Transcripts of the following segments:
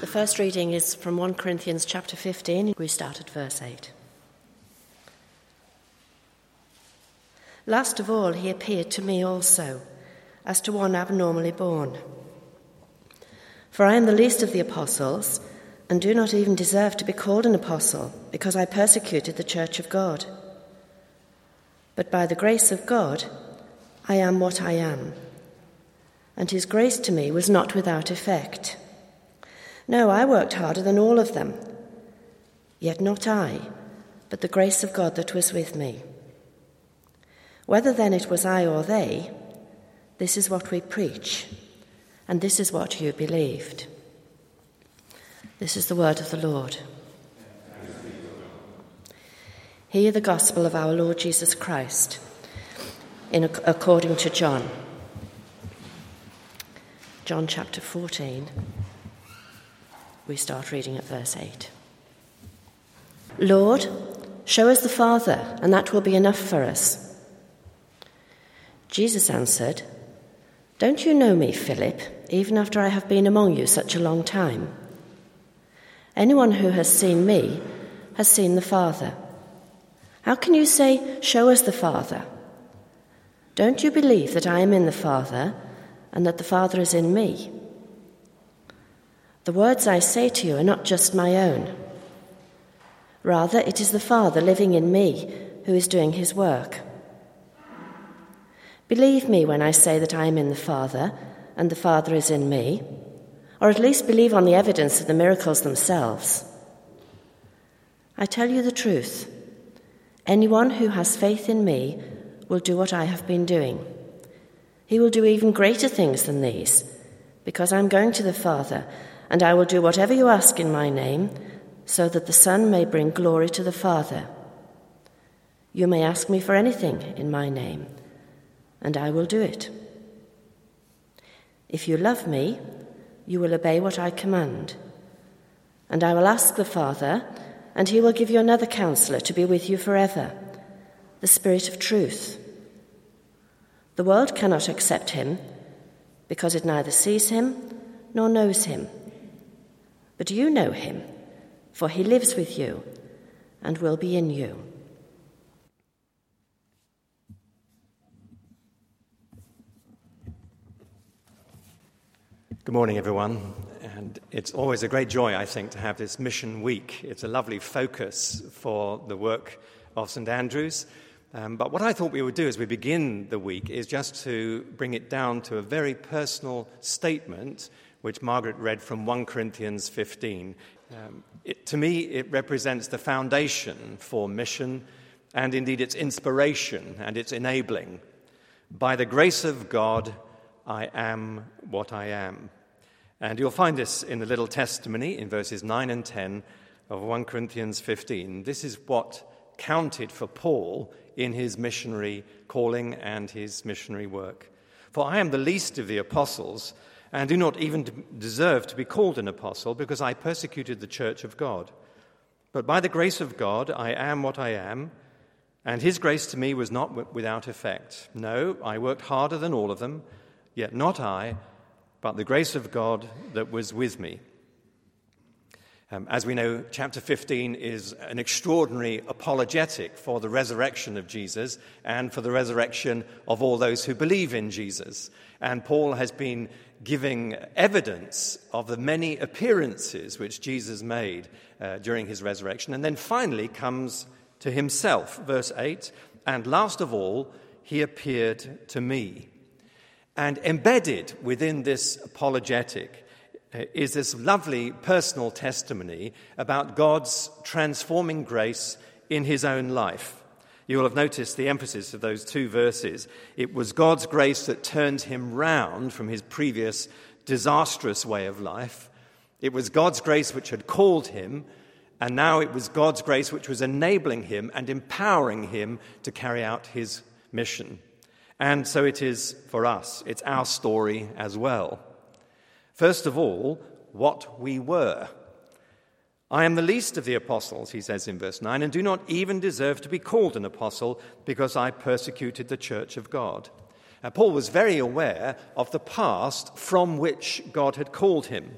The first reading is from 1 Corinthians chapter 15. We start at verse 8. Last of all, he appeared to me also, as to one abnormally born. For I am the least of the apostles, and do not even deserve to be called an apostle, because I persecuted the church of God. But by the grace of God, I am what I am. And his grace to me was not without effect. No, I worked harder than all of them. Yet not I, but the grace of God that was with me. Whether then it was I or they, this is what we preach, and this is what you believed. This is the word of the Lord. Hear the gospel of our Lord Jesus Christ in, according to John. John chapter 14 we start reading at verse 8. Lord, show us the Father, and that will be enough for us. Jesus answered, Don't you know me, Philip, even after I have been among you such a long time? Anyone who has seen me has seen the Father. How can you say, Show us the Father? Don't you believe that I am in the Father and that the Father is in me? The words I say to you are not just my own. Rather, it is the Father living in me who is doing his work. Believe me when I say that I am in the Father and the Father is in me, or at least believe on the evidence of the miracles themselves. I tell you the truth. Anyone who has faith in me will do what I have been doing. He will do even greater things than these, because I'm going to the Father and I will do whatever you ask in my name, so that the Son may bring glory to the Father. You may ask me for anything in my name, and I will do it. If you love me, you will obey what I command. And I will ask the Father, and he will give you another counselor to be with you forever, the Spirit of truth. The world cannot accept him, because it neither sees him nor knows him. But you know him, for he lives with you and will be in you. Good morning, everyone. And it's always a great joy, I think, to have this Mission Week. It's a lovely focus for the work of St. Andrew's. Um, but what I thought we would do as we begin the week is just to bring it down to a very personal statement which Margaret read from 1 Corinthians 15. Um, it, to me, it represents the foundation for mission and indeed its inspiration and its enabling. By the grace of God, I am what I am. And you'll find this in the little testimony in verses 9 and 10 of 1 Corinthians 15. This is what counted for Paul in his missionary calling and his missionary work. For I am the least of the apostles and do not even deserve to be called an apostle because I persecuted the church of God. But by the grace of God, I am what I am, and his grace to me was not without effect. No, I worked harder than all of them, yet not I, but the grace of God that was with me. Um, as we know, chapter 15 is an extraordinary apologetic for the resurrection of Jesus and for the resurrection of all those who believe in Jesus. And Paul has been giving evidence of the many appearances which Jesus made uh, during his resurrection. And then finally comes to himself, verse 8, and last of all, he appeared to me. And embedded within this apologetic uh, is this lovely personal testimony about God's transforming grace in his own life. You will have noticed the emphasis of those two verses. It was God's grace that turned him round from his previous disastrous way of life. It was God's grace which had called him, and now it was God's grace which was enabling him and empowering him to carry out his mission. And so it is for us. It's our story as well. First of all, what we were. I am the least of the apostles, he says in verse 9, and do not even deserve to be called an apostle because I persecuted the church of God. Now, Paul was very aware of the past from which God had called him.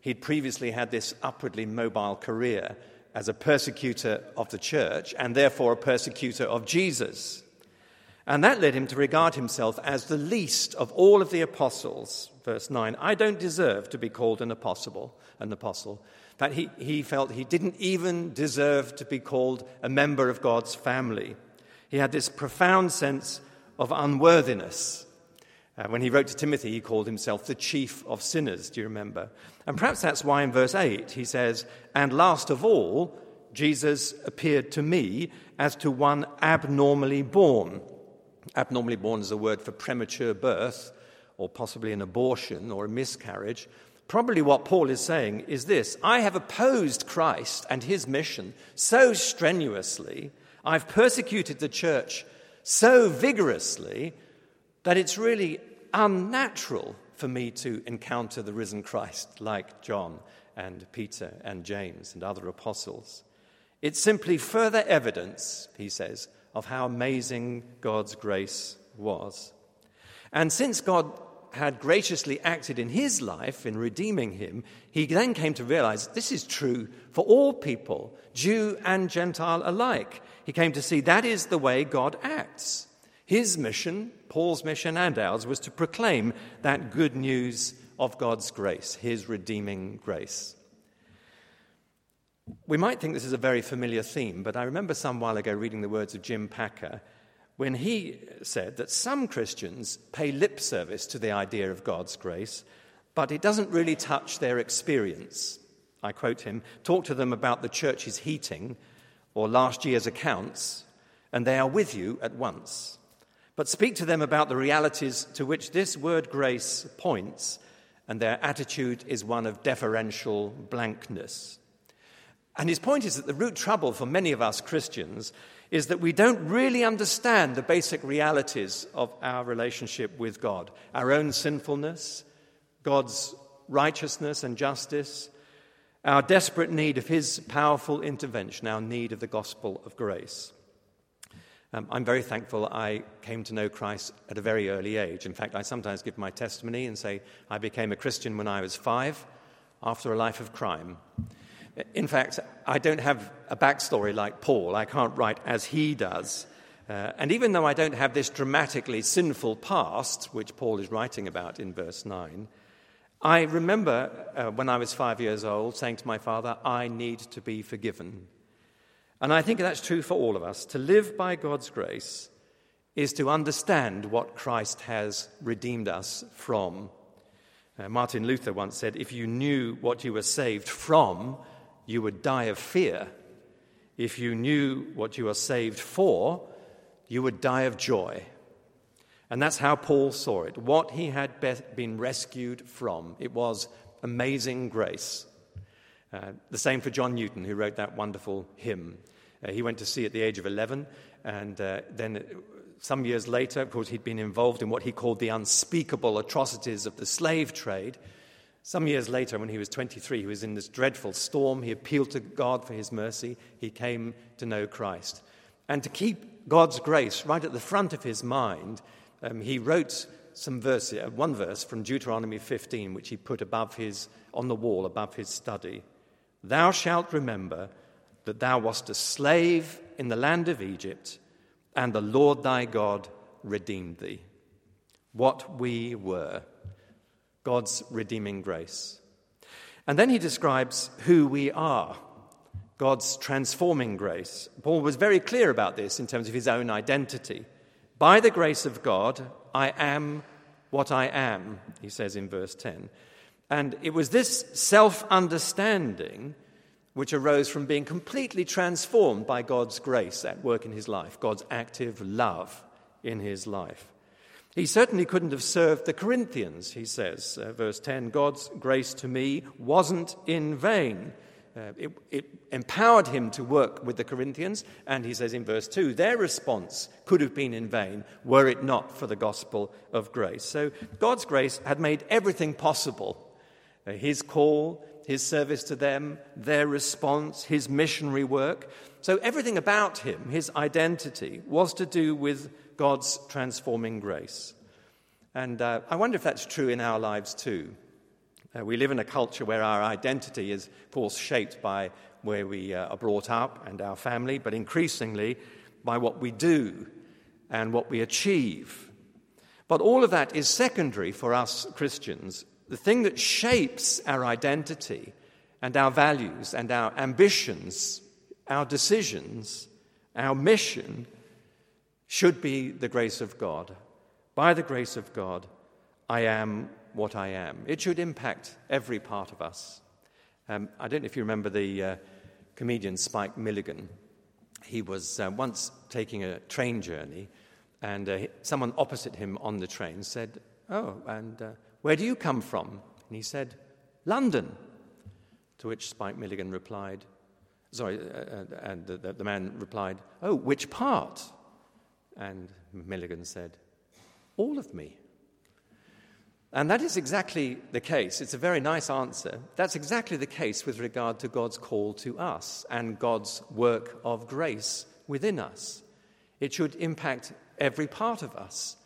He'd previously had this upwardly mobile career as a persecutor of the church and therefore a persecutor of Jesus. And that led him to regard himself as the least of all of the apostles. Verse 9 I don't deserve to be called an apostle, an apostle. That he, he felt he didn't even deserve to be called a member of God's family. He had this profound sense of unworthiness. Uh, when he wrote to Timothy, he called himself the chief of sinners. Do you remember? And perhaps that's why in verse 8 he says, And last of all, Jesus appeared to me as to one abnormally born. Abnormally born is a word for premature birth, or possibly an abortion or a miscarriage. Probably what Paul is saying is this I have opposed Christ and his mission so strenuously, I've persecuted the church so vigorously that it's really unnatural for me to encounter the risen Christ like John and Peter and James and other apostles. It's simply further evidence, he says, of how amazing God's grace was. And since God had graciously acted in his life in redeeming him, he then came to realize this is true for all people, Jew and Gentile alike. He came to see that is the way God acts. His mission, Paul's mission and ours, was to proclaim that good news of God's grace, his redeeming grace. We might think this is a very familiar theme, but I remember some while ago reading the words of Jim Packer when he said that some Christians pay lip service to the idea of God's grace, but it doesn't really touch their experience. I quote him talk to them about the church's heating or last year's accounts, and they are with you at once. But speak to them about the realities to which this word grace points, and their attitude is one of deferential blankness. And his point is that the root trouble for many of us Christians is that we don't really understand the basic realities of our relationship with God our own sinfulness, God's righteousness and justice, our desperate need of His powerful intervention, our need of the gospel of grace. Um, I'm very thankful I came to know Christ at a very early age. In fact, I sometimes give my testimony and say I became a Christian when I was five after a life of crime. In fact, I don't have a backstory like Paul. I can't write as he does. Uh, and even though I don't have this dramatically sinful past, which Paul is writing about in verse 9, I remember uh, when I was five years old saying to my father, I need to be forgiven. And I think that's true for all of us. To live by God's grace is to understand what Christ has redeemed us from. Uh, Martin Luther once said, If you knew what you were saved from, you would die of fear. If you knew what you are saved for, you would die of joy. And that's how Paul saw it, what he had been rescued from. It was amazing grace. Uh, the same for John Newton, who wrote that wonderful hymn. Uh, he went to sea at the age of 11, and uh, then some years later, of course, he'd been involved in what he called the unspeakable atrocities of the slave trade. Some years later, when he was 23, he was in this dreadful storm. He appealed to God for his mercy. He came to know Christ. And to keep God's grace right at the front of his mind, um, he wrote some verse, uh, one verse from Deuteronomy 15, which he put above his, on the wall above his study. Thou shalt remember that thou wast a slave in the land of Egypt, and the Lord thy God redeemed thee. What we were. God's redeeming grace. And then he describes who we are, God's transforming grace. Paul was very clear about this in terms of his own identity. By the grace of God, I am what I am, he says in verse 10. And it was this self understanding which arose from being completely transformed by God's grace at work in his life, God's active love in his life. He certainly couldn't have served the Corinthians, he says, uh, verse 10 God's grace to me wasn't in vain. Uh, it, it, empowered him to work with the Corinthians, and he says in verse 2 their response could have been in vain were it not for the gospel of grace. So God's grace had made everything possible uh, his call, his service to them, their response, his missionary work. So everything about him, his identity, was to do with God's transforming grace. And uh, I wonder if that's true in our lives too. Uh, we live in a culture where our identity is, of course, shaped by where we uh, are brought up and our family, but increasingly by what we do and what we achieve. But all of that is secondary for us Christians. The thing that shapes our identity and our values and our ambitions, our decisions, our mission should be the grace of God. By the grace of God, I am what I am. It should impact every part of us. Um, I don't know if you remember the uh, comedian Spike Milligan. He was uh, once taking a train journey, and uh, someone opposite him on the train said, Oh, and uh, where do you come from? And he said, London. To which Spike Milligan replied, Sorry, uh, uh, and the, the man replied, Oh, which part? And Milligan said, All of me. And that is exactly the case. It's a very nice answer. That's exactly the case with regard to God's call to us and God's work of grace within us. It should impact every part of us.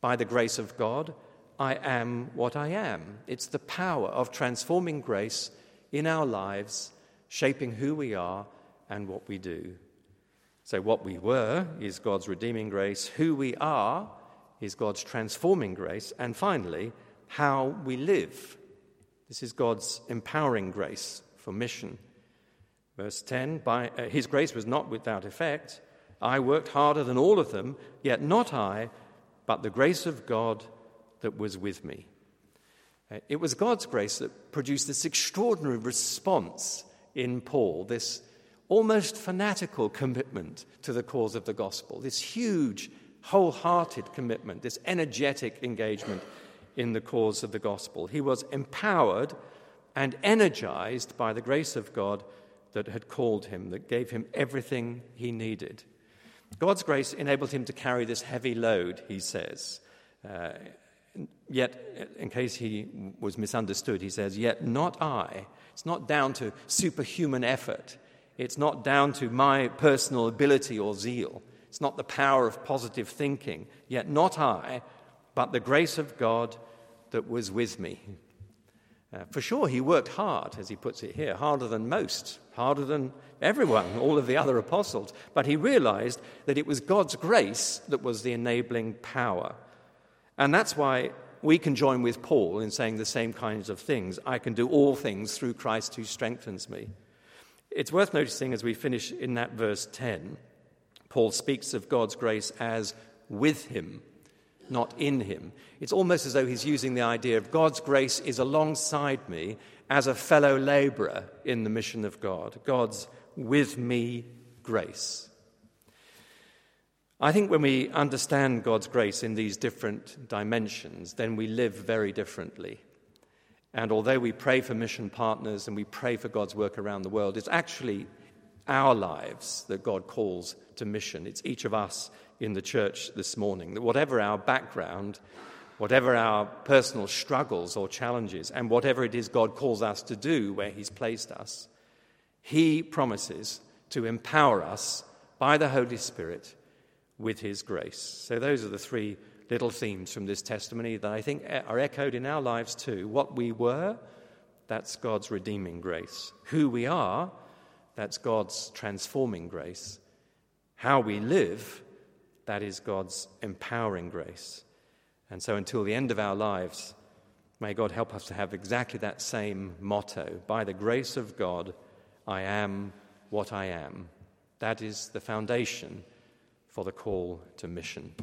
By the grace of God, I am what I am. It's the power of transforming grace in our lives, shaping who we are and what we do. So, what we were is God's redeeming grace, who we are is God's transforming grace, and finally, how we live. This is God's empowering grace for mission. Verse 10 By uh, his grace was not without effect. I worked harder than all of them, yet not I, but the grace of God that was with me. Uh, it was God's grace that produced this extraordinary response in Paul, this almost fanatical commitment to the cause of the gospel, this huge, wholehearted commitment, this energetic engagement in the cause of the gospel. He was empowered and energized by the grace of God that had called him, that gave him everything he needed. God's grace enabled him to carry this heavy load, he says. Uh, yet, in case he was misunderstood, he says, Yet not I. It's not down to superhuman effort. It's not down to my personal ability or zeal. It's not the power of positive thinking. Yet not I, but the grace of God that was with me. Uh, for sure, he worked hard, as he puts it here, harder than most, harder than everyone, all of the other apostles. But he realized that it was God's grace that was the enabling power. And that's why we can join with Paul in saying the same kinds of things. I can do all things through Christ who strengthens me. It's worth noticing as we finish in that verse 10, Paul speaks of God's grace as with him not in him. It's almost as though he's using the idea of God's grace is alongside me as a fellow laborer in the mission of God. God's with me grace. I think when we understand God's grace in these different dimensions, then we live very differently. And although we pray for mission partners and we pray for God's work around the world, it's actually our lives that God calls to mission. It's each of us in the church this morning that whatever our background, whatever our personal struggles or challenges, and whatever it is God calls us to do where He's placed us, He promises to empower us by the Holy Spirit with His grace. So, those are the three little themes from this testimony that I think are echoed in our lives too. What we were, that's God's redeeming grace. Who we are, that's God's transforming grace. How we live, that is God's empowering grace. And so until the end of our lives, may God help us to have exactly that same motto By the grace of God, I am what I am. That is the foundation for the call to mission.